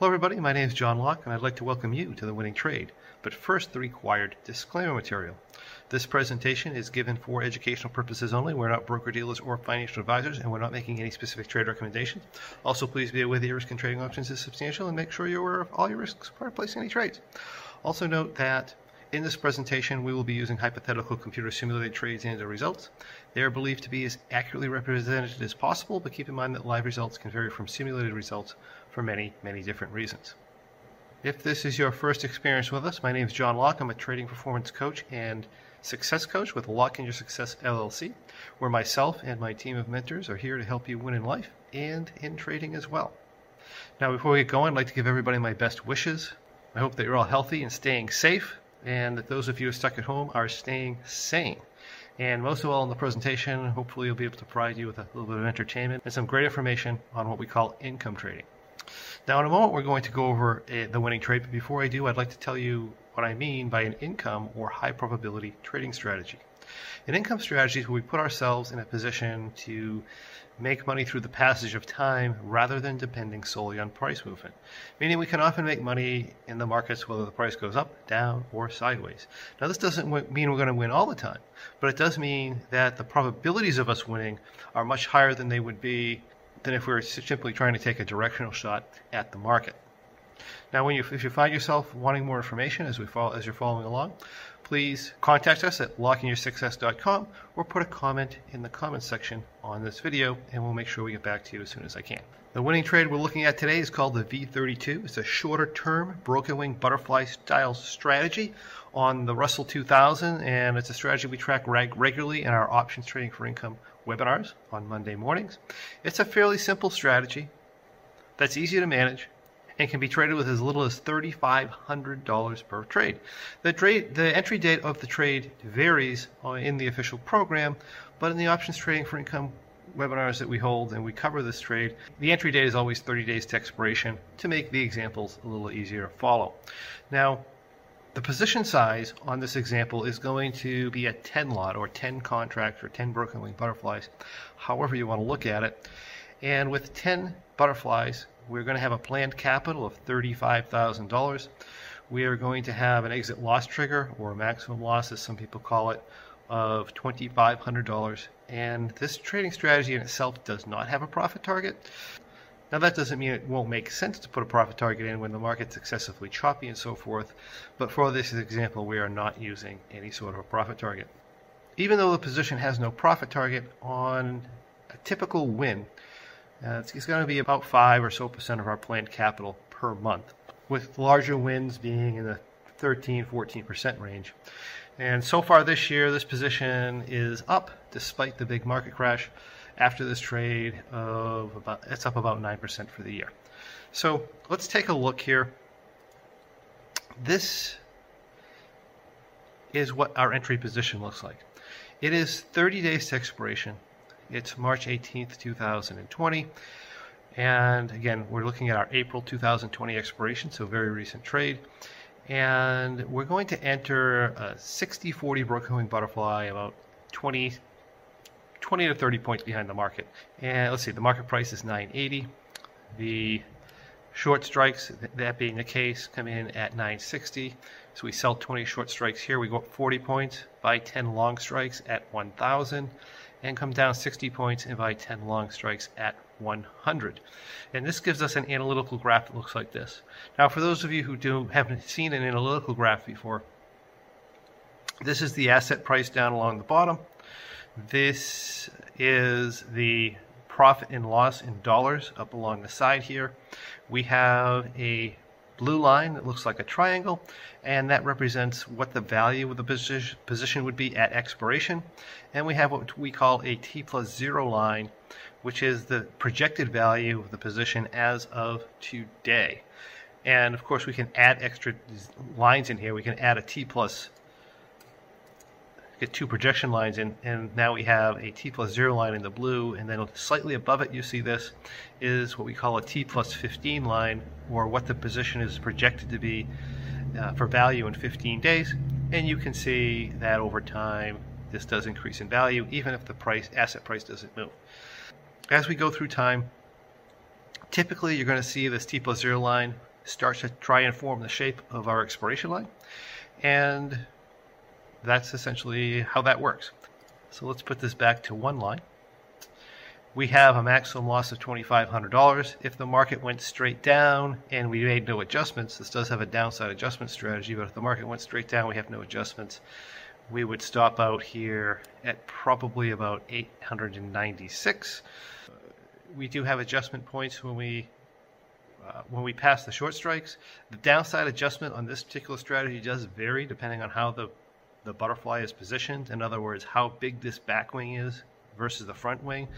Hello, everybody. My name is John Locke, and I'd like to welcome you to the Winning Trade. But first, the required disclaimer material. This presentation is given for educational purposes only. We're not broker dealers or financial advisors, and we're not making any specific trade recommendations. Also, please be aware that your risk in trading options is substantial, and make sure you're aware of all your risks prior to placing any trades. Also, note that in this presentation, we will be using hypothetical computer simulated trades and their results. They are believed to be as accurately represented as possible, but keep in mind that live results can vary from simulated results for many, many different reasons. If this is your first experience with us, my name is John Locke. I'm a trading performance coach and success coach with Locke in Your Success LLC, where myself and my team of mentors are here to help you win in life and in trading as well. Now, before we get going, I'd like to give everybody my best wishes. I hope that you're all healthy and staying safe, and that those of you stuck at home are staying sane. And most of all, in the presentation, hopefully, you'll be able to provide you with a little bit of entertainment and some great information on what we call income trading. Now, in a moment, we're going to go over uh, the winning trade, but before I do, I'd like to tell you what I mean by an income or high probability trading strategy. An income strategy is where we put ourselves in a position to make money through the passage of time rather than depending solely on price movement. Meaning we can often make money in the markets whether the price goes up, down, or sideways. Now, this doesn't mean we're going to win all the time, but it does mean that the probabilities of us winning are much higher than they would be than if we were simply trying to take a directional shot at the market. Now, when you, if you find yourself wanting more information as, we follow, as you're following along, please contact us at lockeinyoursuccess.com or put a comment in the comments section on this video and we'll make sure we get back to you as soon as I can. The winning trade we're looking at today is called the V32. It's a shorter term broken wing butterfly style strategy on the Russell 2000 and it's a strategy we track reg- regularly in our options trading for income webinars on Monday mornings. It's a fairly simple strategy that's easy to manage and can be traded with as little as $3,500 per trade. The, trade. the entry date of the trade varies uh, in the official program, but in the options trading for income webinars that we hold and we cover this trade, the entry date is always 30 days to expiration to make the examples a little easier to follow. Now, the position size on this example is going to be a 10 lot or 10 contracts or 10 broken wing butterflies, however you want to look at it. And with 10 butterflies, we're going to have a planned capital of $35,000. We are going to have an exit loss trigger or maximum loss, as some people call it, of $2,500. And this trading strategy in itself does not have a profit target. Now, that doesn't mean it won't make sense to put a profit target in when the market's excessively choppy and so forth, but for this example, we are not using any sort of a profit target. Even though the position has no profit target on a typical win, uh, it's, it's going to be about 5 or so percent of our planned capital per month, with larger wins being in the 13 14% range. And so far this year, this position is up despite the big market crash after this trade of about it's up about 9% for the year. So let's take a look here. This is what our entry position looks like. It is 30 days to expiration. It's March 18th, 2020. And again, we're looking at our April 2020 expiration, so very recent trade. And we're going to enter a 60 40 broken wing butterfly about 20 20 to 30 points behind the market. And let's see, the market price is 980. The short strikes, that being the case, come in at 960. So we sell 20 short strikes here. We go up 40 points, buy 10 long strikes at 1,000, and come down 60 points and buy 10 long strikes at 100. And this gives us an analytical graph that looks like this. Now, for those of you who do haven't seen an analytical graph before, this is the asset price down along the bottom. This is the profit and loss in dollars up along the side here. We have a blue line that looks like a triangle, and that represents what the value of the position would be at expiration. And we have what we call a T plus zero line, which is the projected value of the position as of today. And of course, we can add extra lines in here. We can add a T plus get two projection lines in, and now we have a t plus 0 line in the blue, and then slightly above it you see this is what we call a t plus 15 line, or what the position is projected to be uh, for value in 15 days, and you can see that over time this does increase in value even if the price asset price doesn't move. As we go through time, typically you're going to see this t plus 0 line starts to try and form the shape of our expiration line. And that's essentially how that works. So let's put this back to one line. We have a maximum loss of $2,500. If the market went straight down and we made no adjustments, this does have a downside adjustment strategy, but if the market went straight down, we have no adjustments. We would stop out here at probably about 896. We do have adjustment points when we uh, when we pass the short strikes. The downside adjustment on this particular strategy does vary depending on how the the butterfly is positioned. In other words, how big this back wing is versus the front wing.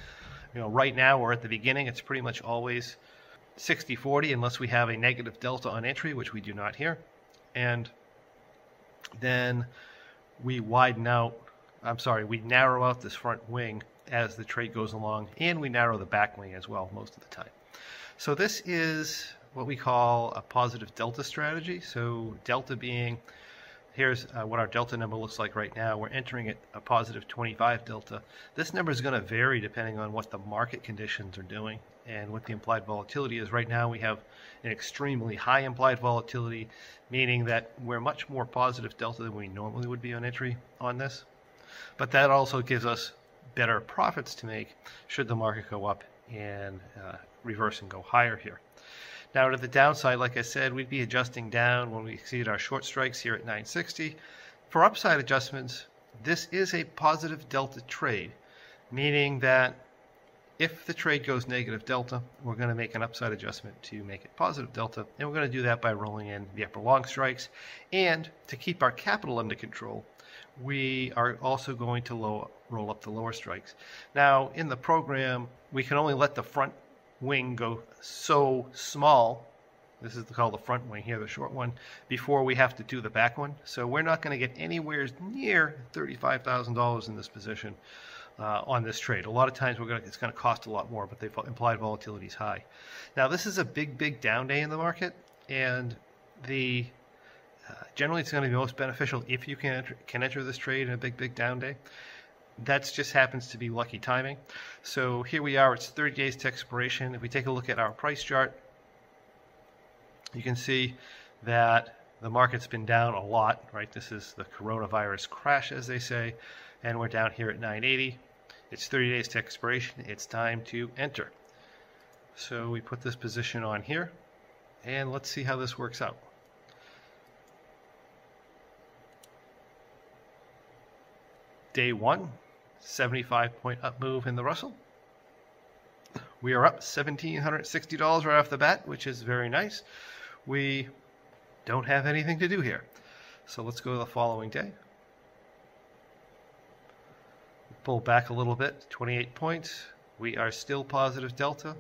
You know, right now we're at the beginning. It's pretty much always 60-40 unless we have a negative delta on entry, which we do not here. And then we widen out, I'm sorry, we narrow out this front wing as the trade goes along, and we narrow the back wing as well most of the time. So this is what we call a positive delta strategy. So delta being here's uh, what our delta number looks like right now. We're entering at a positive 25 delta. This number is going to vary depending on what the market conditions are doing and what the implied volatility is. Right now we have an extremely high implied volatility, meaning that we're much more positive delta than we normally would be on entry on this. But that also gives us better profits to make should the market go up and uh, reverse and go higher here. Now to the downside, like I said, we'd be adjusting down when we exceed our short strikes here at 960. For upside adjustments, this is a positive delta trade, meaning that if the trade goes negative delta, we're going to make an upside adjustment to make it positive delta, and we're going to do that by rolling in the upper long strikes. And to keep our capital under control, we are also going to roll up the lower strikes. Now, in the program, we can only let the front wing go so small. This is called the front wing here, the short one, before we have to do the back one. So we're not going to get anywhere near $35,000 in this position uh, on this trade. A lot of times we're going to, it's going to cost a lot more, but the implied volatility is high. Now this is a big, big down day in the market, and the uh, generally it's going to be most beneficial if you can enter, can enter this trade in a big, big down day that just happens to be lucky timing. So here we are, it's 30 days to expiration. If we take a look at our price chart, you can see that the market's been down a lot, right? This is the coronavirus crash, as they say, and we're down here at 980. It's 30 days to expiration. It's time to enter. So we put this position on here, and let's see how this works out. Day one, 75 point up move in the Russell. We are up $1,760 right off the bat, which is very nice. We don't have anything to do here. So let's go to the following day. Pull back a little bit, 28 points. We are still positive delta.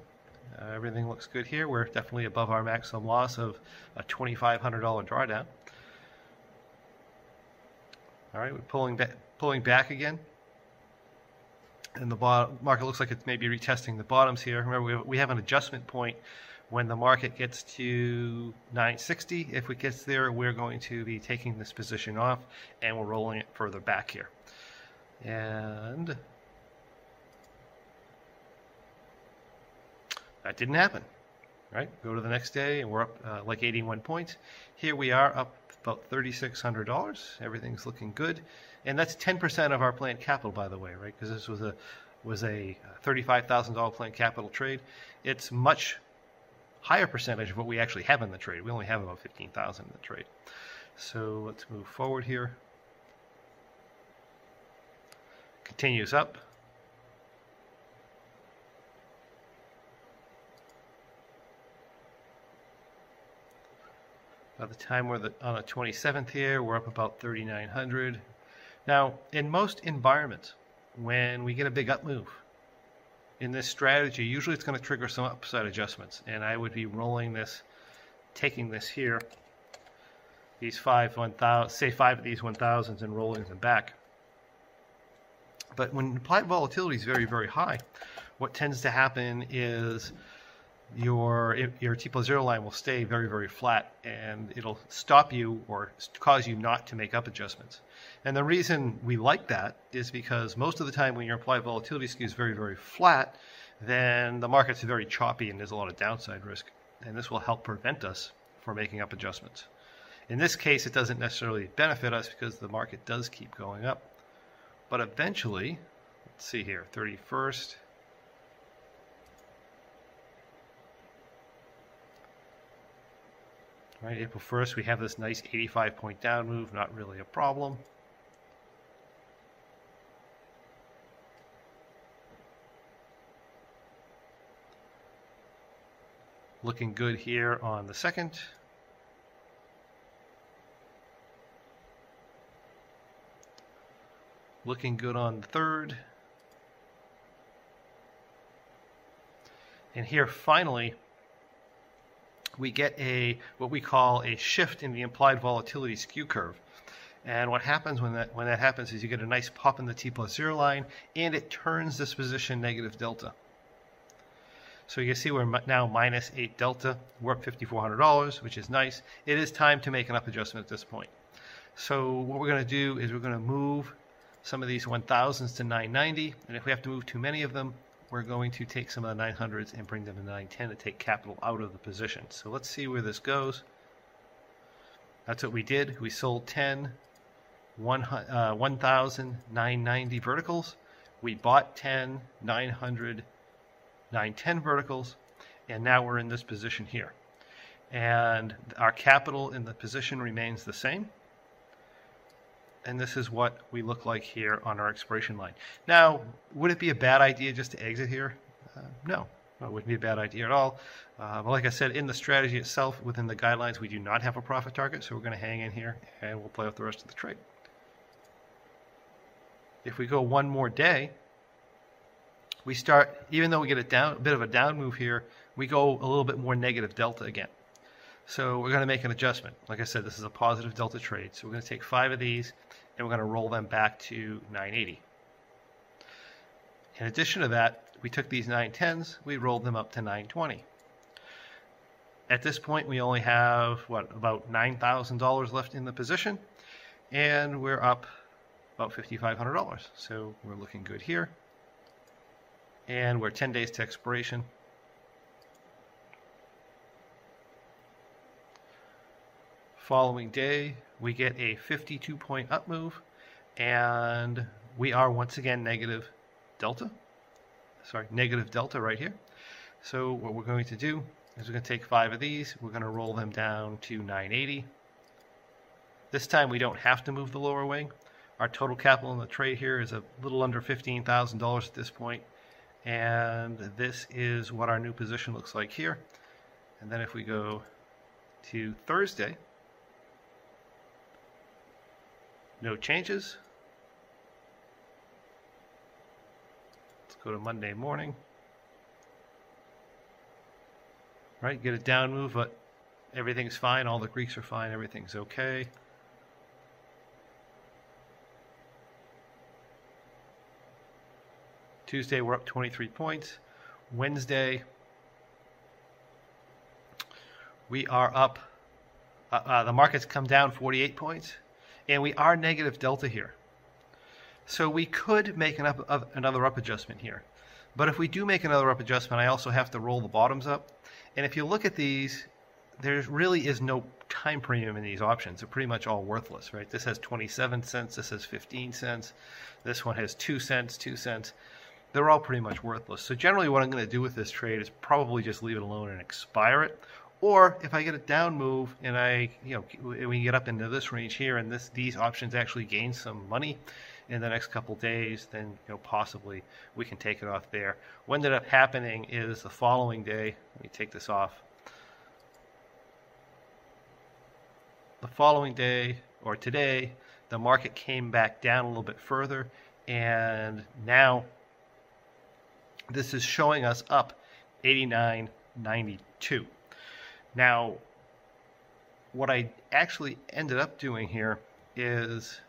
Uh, everything looks good here. We're definitely above our maximum loss of a $2,500 drawdown. All right, we're pulling back, pulling back again and the bottom, market looks like it's maybe retesting the bottoms here. Remember, we, we have an adjustment point when the market gets to 960. If it gets there, we're going to be taking this position off and we're rolling it further back here. And that didn't happen. Right? Go to the next day and we're up uh, like 81 points. Here we are up about $3,600. Everything's looking good and that's 10% of our planned capital, by the way, right? Because this was a was a $35,000 planned capital trade. It's much higher percentage of what we actually have in the trade. We only have about 15,000 in the trade. So let's move forward here. Continues up. By the time we're the, on the 27th here, we're up about 3,900. Now, in most environments, when we get a big up move in this strategy, usually it's going to trigger some upside adjustments. And I would be rolling this, taking this here, these five 1,000, say five of these 1,000s and rolling them back. But when implied volatility is very, very high, what tends to happen is your your T plus zero line will stay very, very flat and it'll stop you or cause you not to make up adjustments. And the reason we like that is because most of the time when your implied volatility skew is very, very flat, then the market's very choppy and there's a lot of downside risk. And this will help prevent us from making up adjustments. In this case, it doesn't necessarily benefit us because the market does keep going up. But eventually, let's see here, 31st. Right, April 1st, we have this nice 85 point down move, not really a problem. Looking good here on the second. Looking good on the third. And here finally, we get a what we call a shift in the implied volatility skew curve. And what happens when that when that happens is you get a nice pop in the T plus zero line, and it turns this position negative delta. So you see we're now minus 8 delta. We're up $5,400, which is nice. It is time to make an up adjustment at this point. So what we're going to do is we're going to move some of these 1000s to 990. And if we have to move too many of them, we're going to take some of the 900s and bring them to 910 to take capital out of the position. So let's see where this goes. That's what we did. We sold 10 1, uh, 1,990 verticals. We bought 10 900 910 verticals, and now we're in this position here. And our capital in the position remains the same. And this is what we look like here on our expiration line. Now, would it be a bad idea just to exit here? Uh, no, it wouldn't be a bad idea at all. Uh, but like I said, in the strategy itself, within the guidelines, we do not have a profit target, so we're going to hang in here and we'll play out the rest of the trade. If we go one more day, we start, even though we get a down, a bit of a down move here, we go a little bit more negative delta again. So we're going to make an adjustment. Like I said, this is a positive delta trade. So we're going to take five of these and we're going to roll them back to 980. In addition to that, we took these 910s, we rolled them up to 920. At this point, we only have, what, about $9,000 left in the position, and we're up about $5,500. So we're looking good here and we're 10 days to expiration. Following day, we get a 52 point up move, and we are once again negative delta. Sorry, negative delta right here. So what we're going to do is we're going to take five of these, we're going to roll them down to 980. This time we don't have to move the lower wing. Our total capital in the trade here is a little under $15,000 at this point. And this is what our new position looks like here. And then if we go to Thursday, no changes. Let's go to Monday morning. Right, get a down move, but everything's fine. All the Greeks are fine. Everything's okay. Tuesday, we're up 23 points. Wednesday, we are up. Uh, uh, the market's come down 48 points, and we are negative delta here. So we could make an up, uh, another up adjustment here. But if we do make another up adjustment, I also have to roll the bottoms up. And if you look at these, there really is no time premium in these options. They're pretty much all worthless, right? This has 27 cents, this has 15 cents, this one has 2 cents, 2 cents they're all pretty much worthless. So generally what I'm going to do with this trade is probably just leave it alone and expire it. Or if I get a down move and I, you know, we get up into this range here and this these options actually gain some money in the next couple days, then you know possibly we can take it off there. What ended up happening is the following day. Let me take this off. The following day or today, the market came back down a little bit further, and now this is showing us up 89.92. Now, what I actually ended up doing here is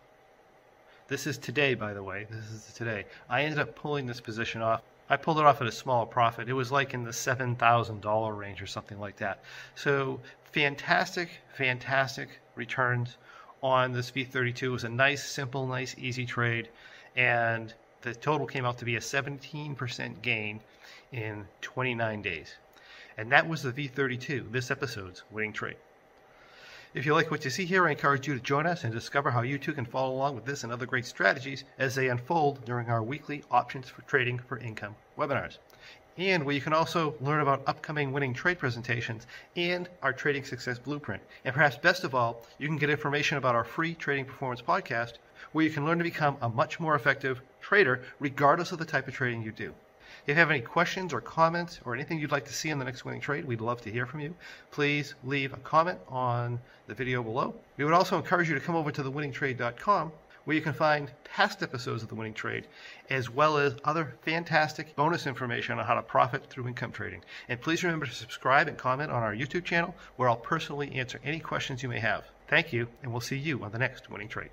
this is today, by the way. This is today. I ended up pulling this position off. I pulled it off at a small profit. It was like in the $7,000 range or something like that. So, fantastic, fantastic returns on this V32. It was a nice, simple, nice, easy trade. And the total came out to be a 17% gain in 29 days. And that was the V32, this episode's winning trade. If you like what you see here, I encourage you to join us and discover how you too can follow along with this and other great strategies as they unfold during our weekly Options for Trading for Income webinars. And where you can also learn about upcoming winning trade presentations and our Trading Success Blueprint. And perhaps best of all, you can get information about our free Trading Performance podcast where you can learn to become a much more effective trader regardless of the type of trading you do. If you have any questions or comments or anything you'd like to see in the next winning trade, we'd love to hear from you. Please leave a comment on the video below. We would also encourage you to come over to thewinningtrade.com where you can find past episodes of The Winning Trade, as well as other fantastic bonus information on how to profit through income trading. And please remember to subscribe and comment on our YouTube channel, where I'll personally answer any questions you may have. Thank you, and we'll see you on the next Winning Trade.